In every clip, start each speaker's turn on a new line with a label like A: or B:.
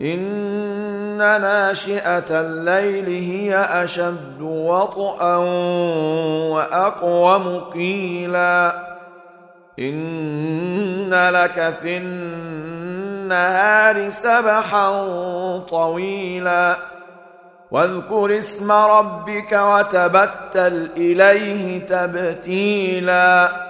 A: إن ناشئة الليل هي أشد وطئا وأقوم قيلا إن لك في النهار سبحا طويلا واذكر اسم ربك وتبتل إليه تبتيلاً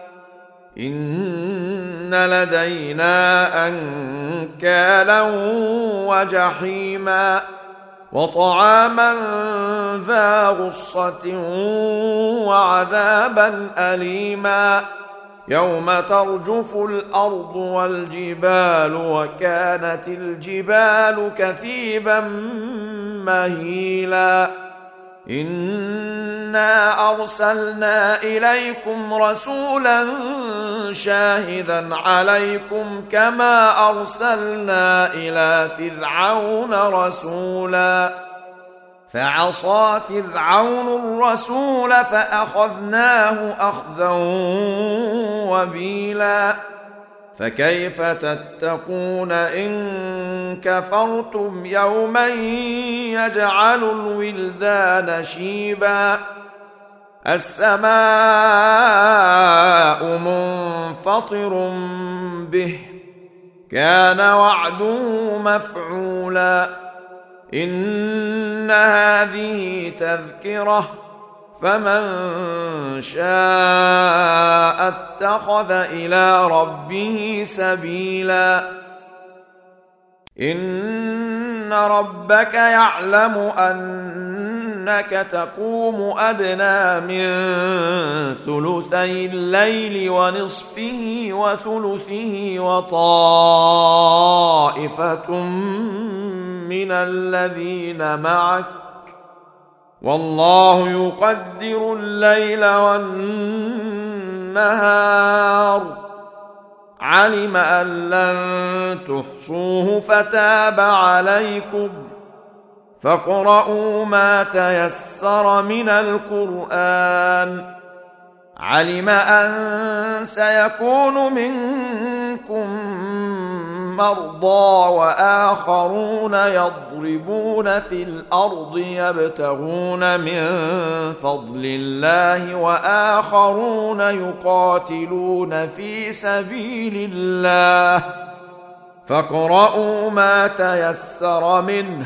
A: ان لدينا انكالا وجحيما وطعاما ذا غصه وعذابا اليما يوم ترجف الارض والجبال وكانت الجبال كثيبا مهيلا انا ارسلنا اليكم رسولا شاهدا عليكم كما ارسلنا الى فرعون رسولا فعصى فرعون الرسول فاخذناه اخذا وبيلا فكيف تتقون ان كفرتم يوما يجعل الولدان شيبا السماء منفطر به كان وعده مفعولا ان هذه تذكره فمن شاء اتخذ الى ربه سبيلا ان ربك يعلم انك تقوم ادنى من ثلثي الليل ونصفه وثلثه وطائفه من الذين معك والله يقدر الليل والنهار علم ان لن تحصوه فتاب عليكم فاقرؤوا ما تيسر من القران علم ان سيكون منكم مرضى واخرون يضربون في الارض يبتغون من فضل الله واخرون يقاتلون في سبيل الله فاقرؤوا ما تيسر منه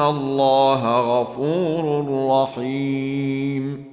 A: الله غفور رحيم